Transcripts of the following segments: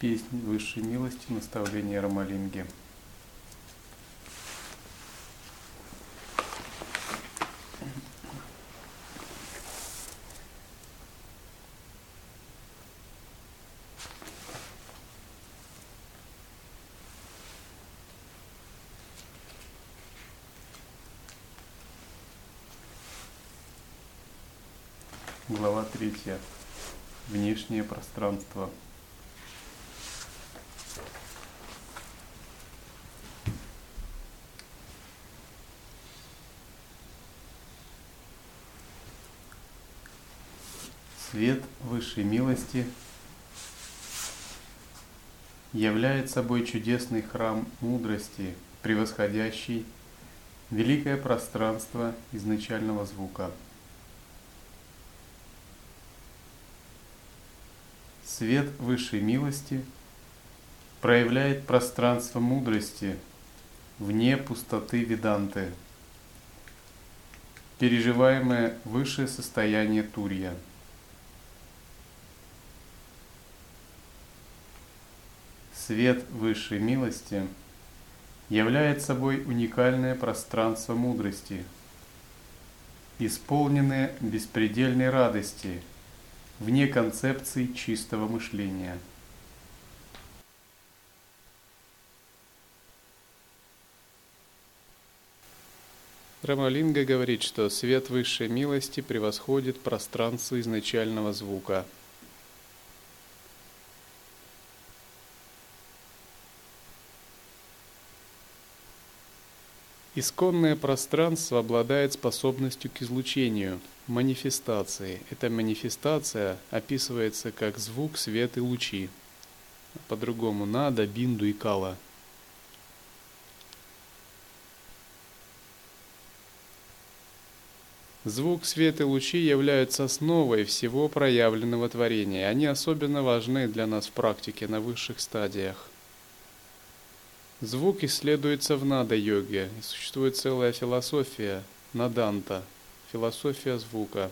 Песнь высшей милости, наставление Рамалинги. Глава третья. Внешнее пространство. Свет высшей милости являет собой чудесный храм мудрости, превосходящий великое пространство изначального звука – Свет высшей милости проявляет пространство мудрости вне пустоты Веданты, переживаемое высшее состояние Турья. Свет высшей милости являет собой уникальное пространство мудрости, исполненное беспредельной радости – вне концепции чистого мышления. Рамалинга говорит, что свет высшей милости превосходит пространство изначального звука – Исконное пространство обладает способностью к излучению, манифестации. Эта манифестация описывается как звук, свет и лучи. По-другому нада, бинду и кала. Звук, свет и лучи являются основой всего проявленного творения. Они особенно важны для нас в практике на высших стадиях. Звук исследуется в нада-йоге, существует целая философия наданта, философия звука.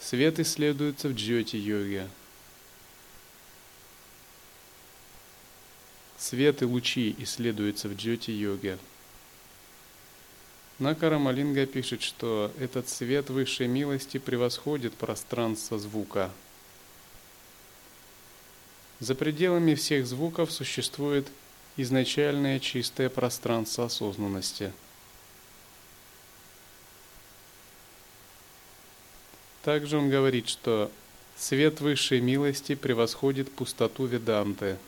Свет исследуется в джьоти-йоге. Свет и лучи исследуются в джьоти-йоге. Накарамалинга пишет, что этот свет высшей милости превосходит пространство звука. За пределами всех звуков существует изначальное чистое пространство осознанности. Также он говорит, что свет высшей милости превосходит пустоту Веданты.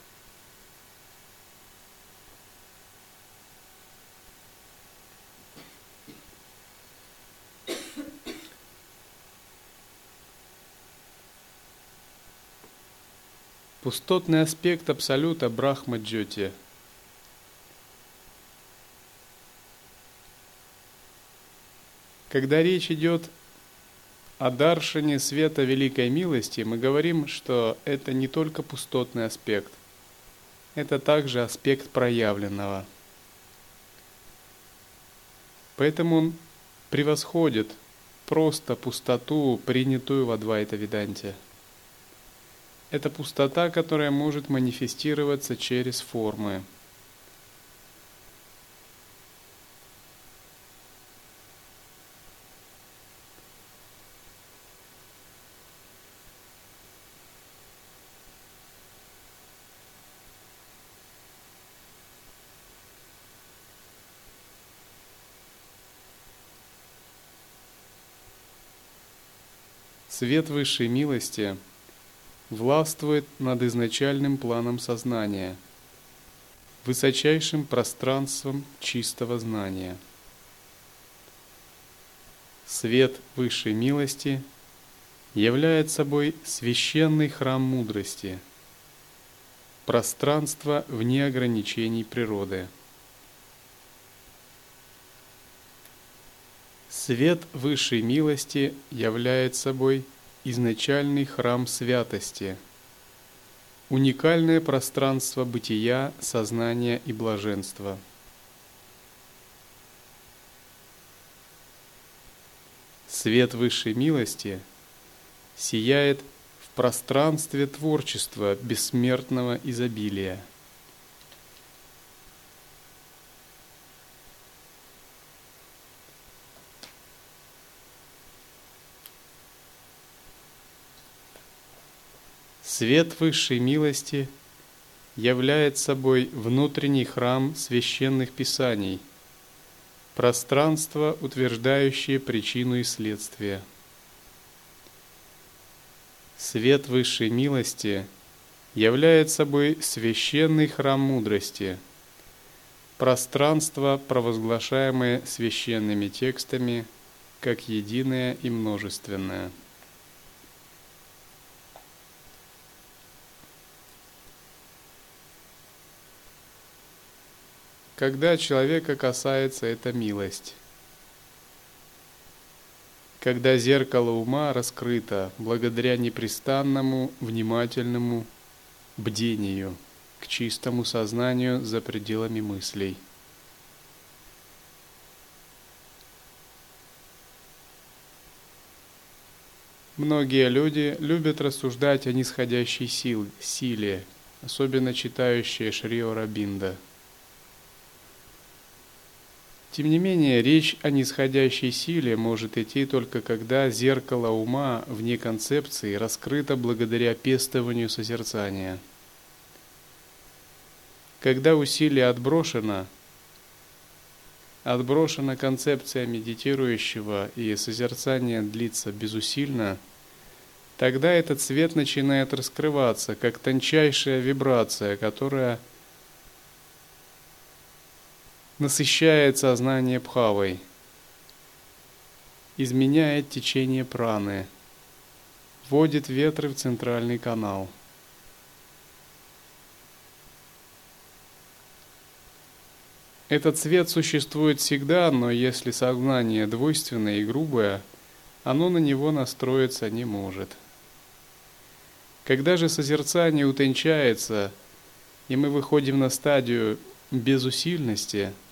Пустотный аспект Абсолюта Брахма Когда речь идет о даршине света великой милости, мы говорим, что это не только пустотный аспект, это также аспект проявленного. Поэтому он превосходит просто пустоту, принятую в Адвайта Веданте. Это пустота, которая может манифестироваться через формы – Свет высшей милости властвует над изначальным планом сознания, высочайшим пространством чистого знания. Свет высшей милости являет собой священный храм мудрости, пространство вне ограничений природы. Свет высшей милости является собой изначальный храм святости, уникальное пространство бытия, сознания и блаженства. Свет высшей милости сияет в пространстве творчества бессмертного изобилия. Свет высшей милости является собой внутренний храм священных писаний, пространство, утверждающее причину и следствие – Свет высшей милости является собой священный храм мудрости, пространство, провозглашаемое священными текстами, как единое и множественное. Когда человека касается эта милость, когда зеркало ума раскрыто благодаря непрестанному внимательному бдению к чистому сознанию за пределами мыслей. Многие люди любят рассуждать о нисходящей сил, силе, особенно читающие Шрио Рабинда – тем не менее, речь о нисходящей силе может идти только когда зеркало ума вне концепции раскрыто благодаря пестованию созерцания. Когда усилие отброшено, отброшена концепция медитирующего и созерцание длится безусильно, тогда этот свет начинает раскрываться, как тончайшая вибрация, которая – насыщает сознание пхавой, изменяет течение праны, вводит ветры в центральный канал. Этот цвет существует всегда, но если сознание двойственное и грубое, оно на него настроиться не может. Когда же созерцание утончается, и мы выходим на стадию безусильности –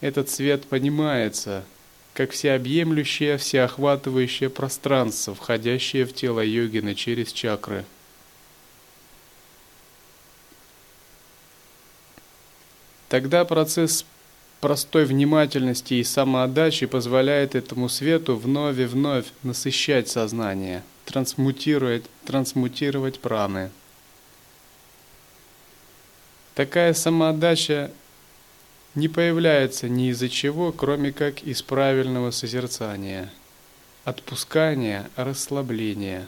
этот свет понимается как всеобъемлющее, всеохватывающее пространство, входящее в тело йогина через чакры. Тогда процесс простой внимательности и самоотдачи позволяет этому свету вновь и вновь насыщать сознание, трансмутировать, трансмутировать праны. Такая самоотдача не появляется ни из-за чего, кроме как из правильного созерцания, отпускания, расслабления.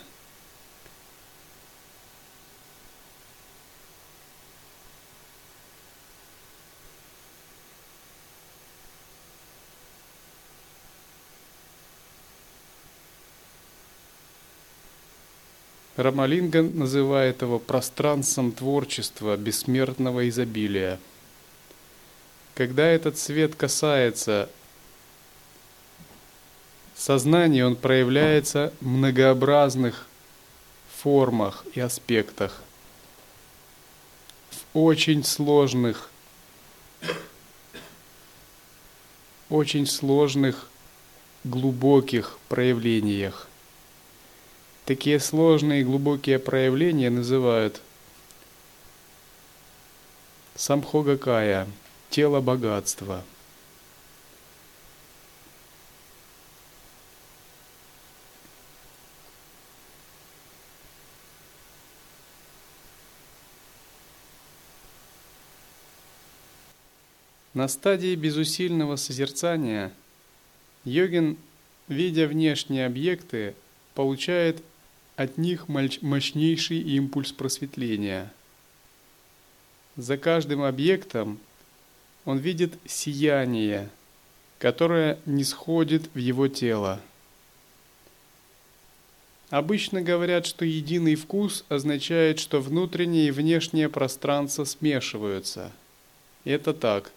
Рамалинган называет его пространством творчества бессмертного изобилия – когда этот свет касается сознания, он проявляется в многообразных формах и аспектах, в очень сложных, очень сложных, глубоких проявлениях. Такие сложные и глубокие проявления называют самхогакая – тело богатства. На стадии безусильного созерцания йогин, видя внешние объекты, получает от них мощнейший импульс просветления. За каждым объектом он видит сияние, которое не сходит в его тело. Обычно говорят, что единый вкус означает, что внутреннее и внешнее пространство смешиваются. Это так.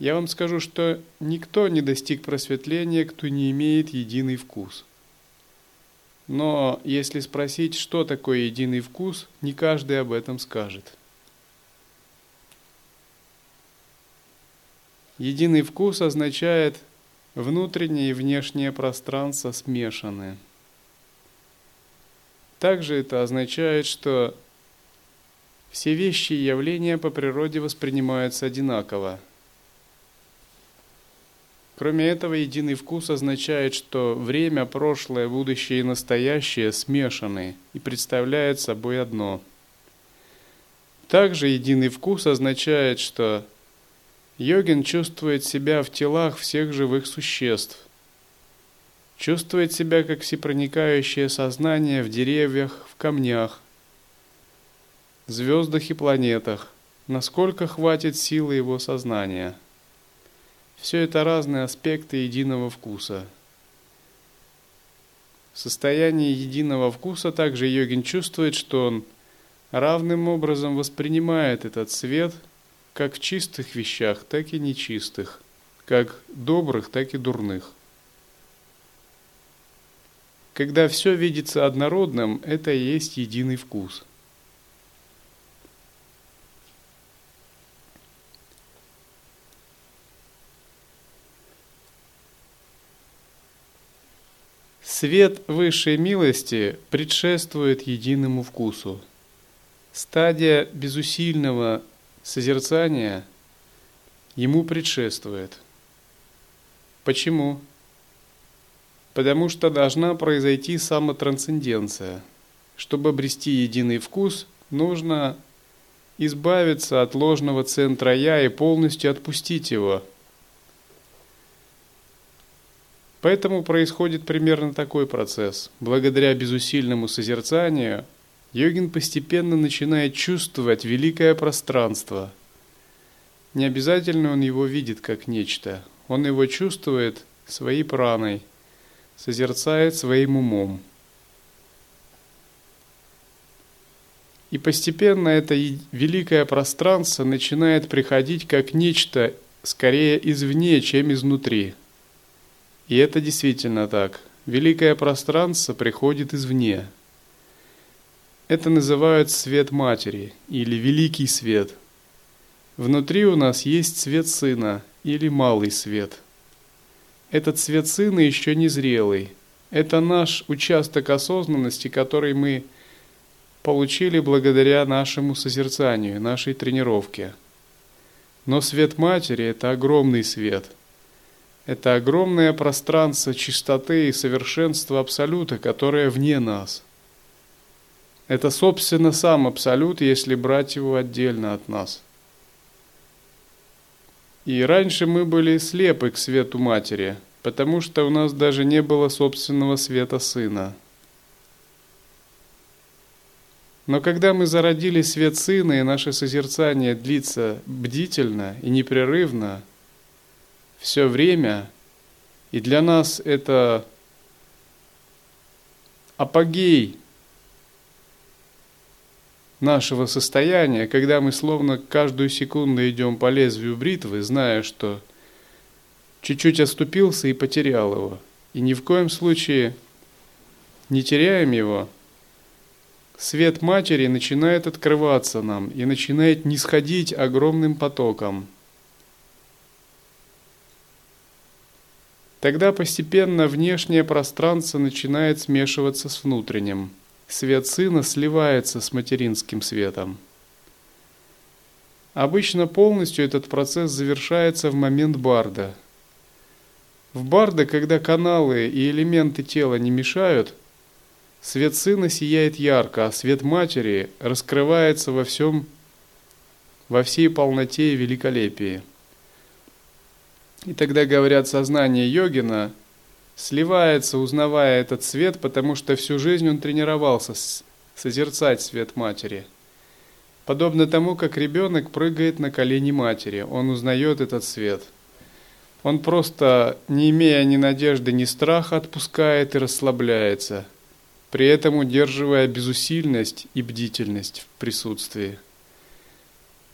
Я вам скажу, что никто не достиг просветления, кто не имеет единый вкус. Но если спросить, что такое единый вкус, не каждый об этом скажет. Единый вкус означает внутреннее и внешнее пространство смешаны. Также это означает, что все вещи и явления по природе воспринимаются одинаково. Кроме этого, единый вкус означает, что время, прошлое, будущее и настоящее смешаны и представляют собой одно. Также единый вкус означает, что йогин чувствует себя в телах всех живых существ, чувствует себя как всепроникающее сознание в деревьях, в камнях, звездах и планетах, насколько хватит силы его сознания – все это разные аспекты единого вкуса. В состоянии единого вкуса также йогин чувствует, что он равным образом воспринимает этот свет как в чистых вещах, так и нечистых, как добрых, так и дурных. Когда все видится однородным, это и есть единый вкус – Свет высшей милости предшествует единому вкусу. Стадия безусильного созерцания ему предшествует. Почему? Потому что должна произойти самотрансценденция. Чтобы обрести единый вкус, нужно избавиться от ложного центра «я» и полностью отпустить его – Поэтому происходит примерно такой процесс. Благодаря безусильному созерцанию йогин постепенно начинает чувствовать великое пространство. Не обязательно он его видит как нечто. Он его чувствует своей праной, созерцает своим умом. И постепенно это великое пространство начинает приходить как нечто скорее извне, чем изнутри – и это действительно так. Великое пространство приходит извне. Это называют свет матери или великий свет. Внутри у нас есть свет сына или малый свет. Этот свет сына еще не зрелый. Это наш участок осознанности, который мы получили благодаря нашему созерцанию, нашей тренировке. Но свет матери – это огромный свет – это огромное пространство чистоты и совершенства Абсолюта, которое вне нас. Это, собственно, сам Абсолют, если брать его отдельно от нас. И раньше мы были слепы к свету Матери, потому что у нас даже не было собственного света Сына. Но когда мы зародили свет Сына, и наше созерцание длится бдительно и непрерывно – все время, и для нас это апогей нашего состояния, когда мы словно каждую секунду идем по лезвию бритвы, зная, что чуть-чуть оступился и потерял его. И ни в коем случае не теряем его. Свет матери начинает открываться нам и начинает нисходить огромным потоком – Тогда постепенно внешнее пространство начинает смешиваться с внутренним. Свет сына сливается с материнским светом. Обычно полностью этот процесс завершается в момент барда. В барда, когда каналы и элементы тела не мешают, свет сына сияет ярко, а свет матери раскрывается во всем, во всей полноте и великолепии. И тогда, говорят, сознание йогина сливается, узнавая этот свет, потому что всю жизнь он тренировался созерцать свет матери. Подобно тому, как ребенок прыгает на колени матери, он узнает этот свет. Он просто, не имея ни надежды, ни страха, отпускает и расслабляется, при этом удерживая безусильность и бдительность в присутствии.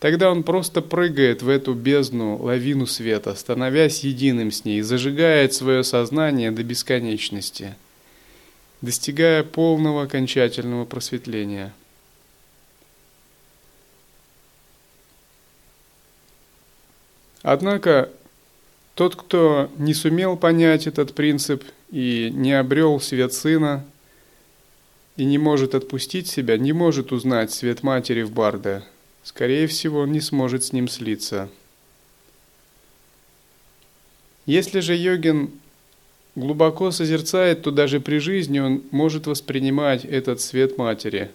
Тогда он просто прыгает в эту бездну, лавину света, становясь единым с ней, зажигает свое сознание до бесконечности, достигая полного окончательного просветления. Однако тот, кто не сумел понять этот принцип и не обрел свет Сына, и не может отпустить себя, не может узнать свет матери в Барде. Скорее всего, он не сможет с ним слиться. Если же йогин глубоко созерцает, то даже при жизни он может воспринимать этот свет матери.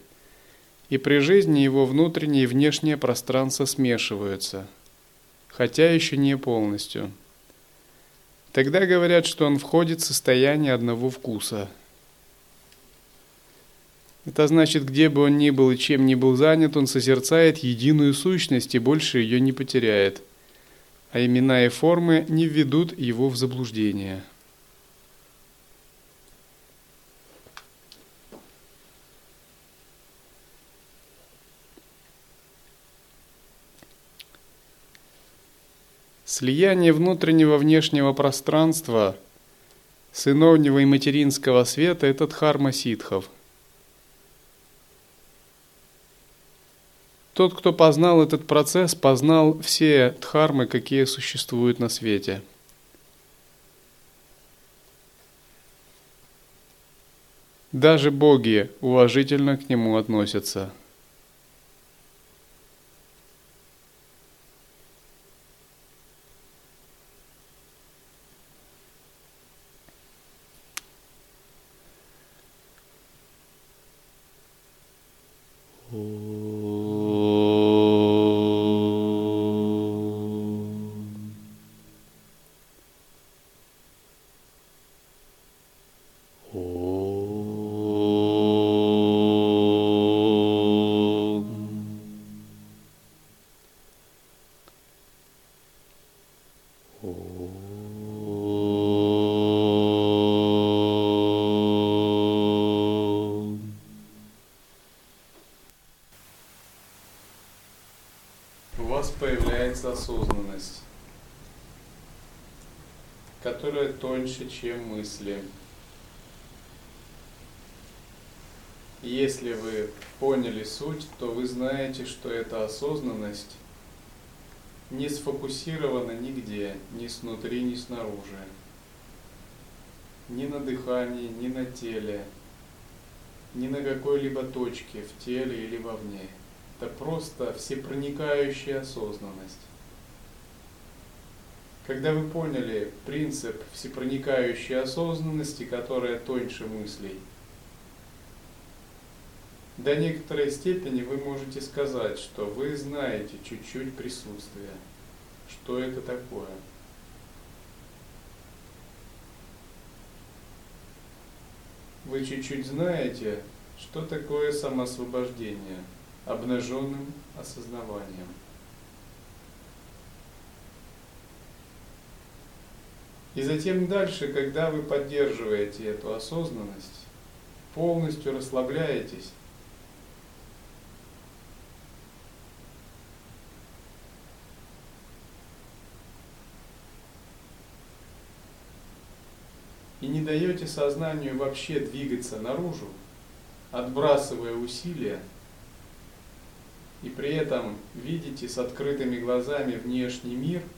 И при жизни его внутреннее и внешнее пространство смешиваются, хотя еще не полностью. Тогда говорят, что он входит в состояние одного вкуса. Это значит, где бы он ни был и чем ни был занят, он созерцает единую сущность и больше ее не потеряет – а имена и формы не введут его в заблуждение. Слияние внутреннего внешнего пространства, сыновнего и материнского света – это дхарма ситхов – Тот, кто познал этот процесс, познал все дхармы, какие существуют на свете. Даже боги уважительно к нему относятся – осознанность, которая тоньше, чем мысли. Если вы поняли суть, то вы знаете, что эта осознанность не сфокусирована нигде, ни снутри, ни снаружи. Ни на дыхании, ни на теле, ни на какой-либо точке в теле или вовне. Это просто всепроникающая осознанность. Когда вы поняли принцип всепроникающей осознанности, которая тоньше мыслей, до некоторой степени вы можете сказать, что вы знаете чуть-чуть присутствие, что это такое. Вы чуть-чуть знаете, что такое самоосвобождение обнаженным осознаванием. И затем дальше, когда вы поддерживаете эту осознанность, полностью расслабляетесь, и не даете сознанию вообще двигаться наружу, отбрасывая усилия, и при этом видите с открытыми глазами внешний мир –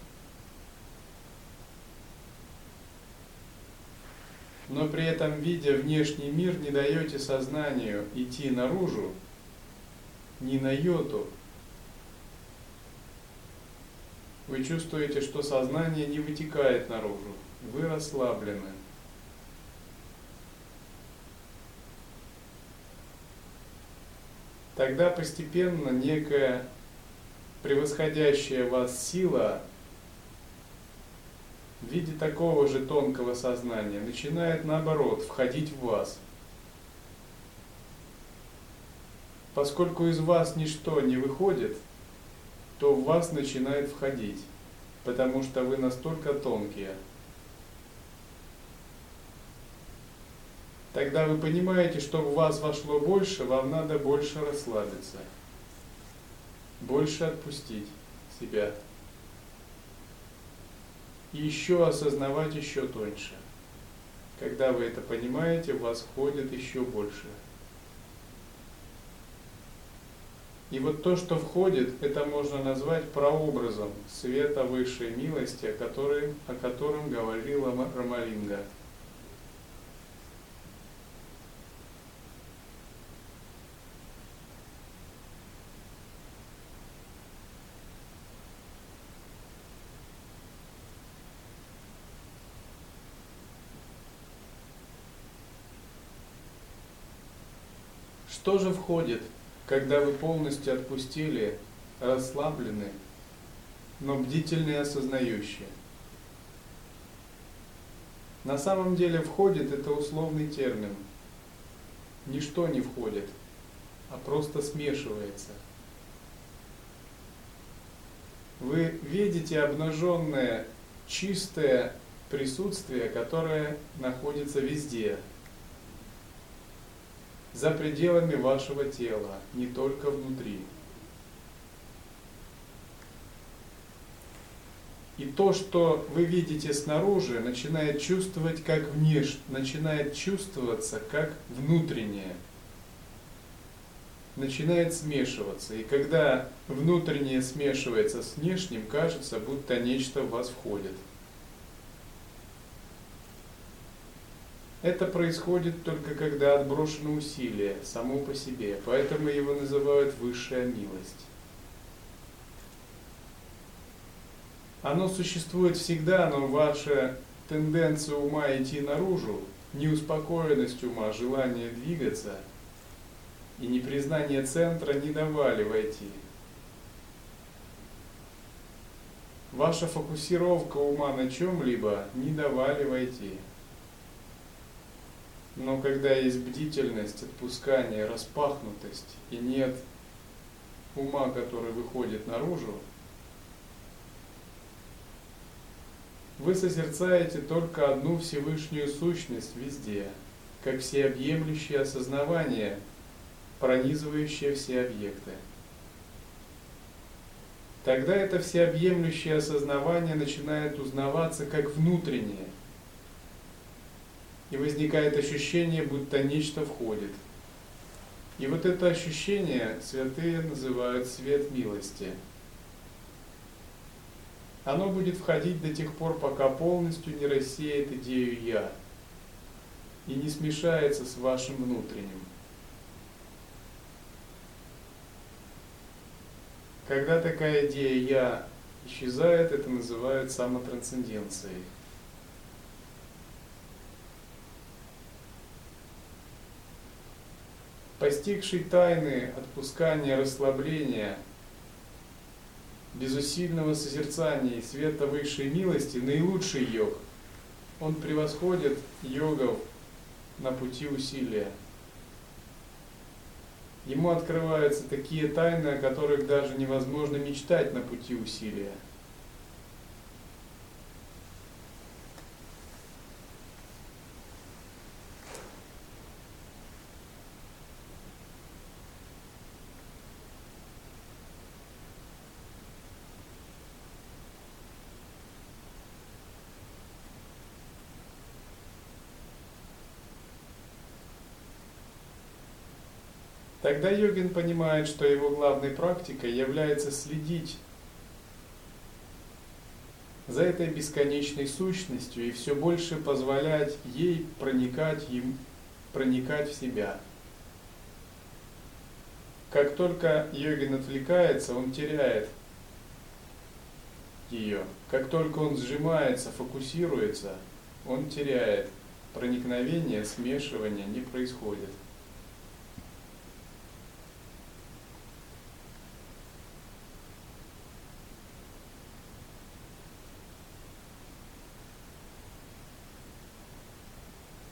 но при этом, видя внешний мир, не даете сознанию идти наружу ни на йоту. Вы чувствуете, что сознание не вытекает наружу, вы расслаблены. Тогда постепенно некая превосходящая вас сила в виде такого же тонкого сознания начинает наоборот входить в вас. Поскольку из вас ничто не выходит, то в вас начинает входить, потому что вы настолько тонкие. Тогда вы понимаете, что в вас вошло больше, вам надо больше расслабиться, больше отпустить себя и еще осознавать еще тоньше. Когда вы это понимаете, в вас входит еще больше. И вот то, что входит, это можно назвать прообразом света высшей милости, о, которой, о котором говорила Рамалинга. Что же входит, когда вы полностью отпустили, расслаблены, но бдительные и осознающие? На самом деле входит это условный термин. Ничто не входит, а просто смешивается. Вы видите обнаженное, чистое присутствие, которое находится везде, за пределами вашего тела, не только внутри. И то, что вы видите снаружи, начинает чувствовать как внешне, начинает чувствоваться как внутреннее. Начинает смешиваться. И когда внутреннее смешивается с внешним, кажется, будто нечто в вас входит. Это происходит только когда отброшено усилие само по себе, поэтому его называют высшая милость. Оно существует всегда, но ваша тенденция ума идти наружу, неуспокоенность ума, желание двигаться и непризнание центра не давали войти. Ваша фокусировка ума на чем-либо не давали войти. Но когда есть бдительность, отпускание, распахнутость и нет ума, который выходит наружу, Вы созерцаете только одну Всевышнюю сущность везде, как всеобъемлющее осознавание, пронизывающее все объекты. Тогда это всеобъемлющее осознавание начинает узнаваться как внутреннее. И возникает ощущение, будто нечто входит. И вот это ощущение святые называют свет милости – оно будет входить до тех пор, пока полностью не рассеет идею «я» и не смешается с вашим внутренним. Когда такая идея «я» исчезает, это называют самотрансценденцией. Постигший тайны отпускания, расслабления – без усильного созерцания и света высшей милости наилучший йог. Он превосходит йогов на пути усилия. Ему открываются такие тайны, о которых даже невозможно мечтать на пути усилия – Тогда йогин понимает, что его главной практикой является следить за этой бесконечной сущностью и все больше позволять ей проникать, им, проникать в себя. Как только йогин отвлекается, он теряет ее. Как только он сжимается, фокусируется, он теряет. Проникновение, смешивание не происходит.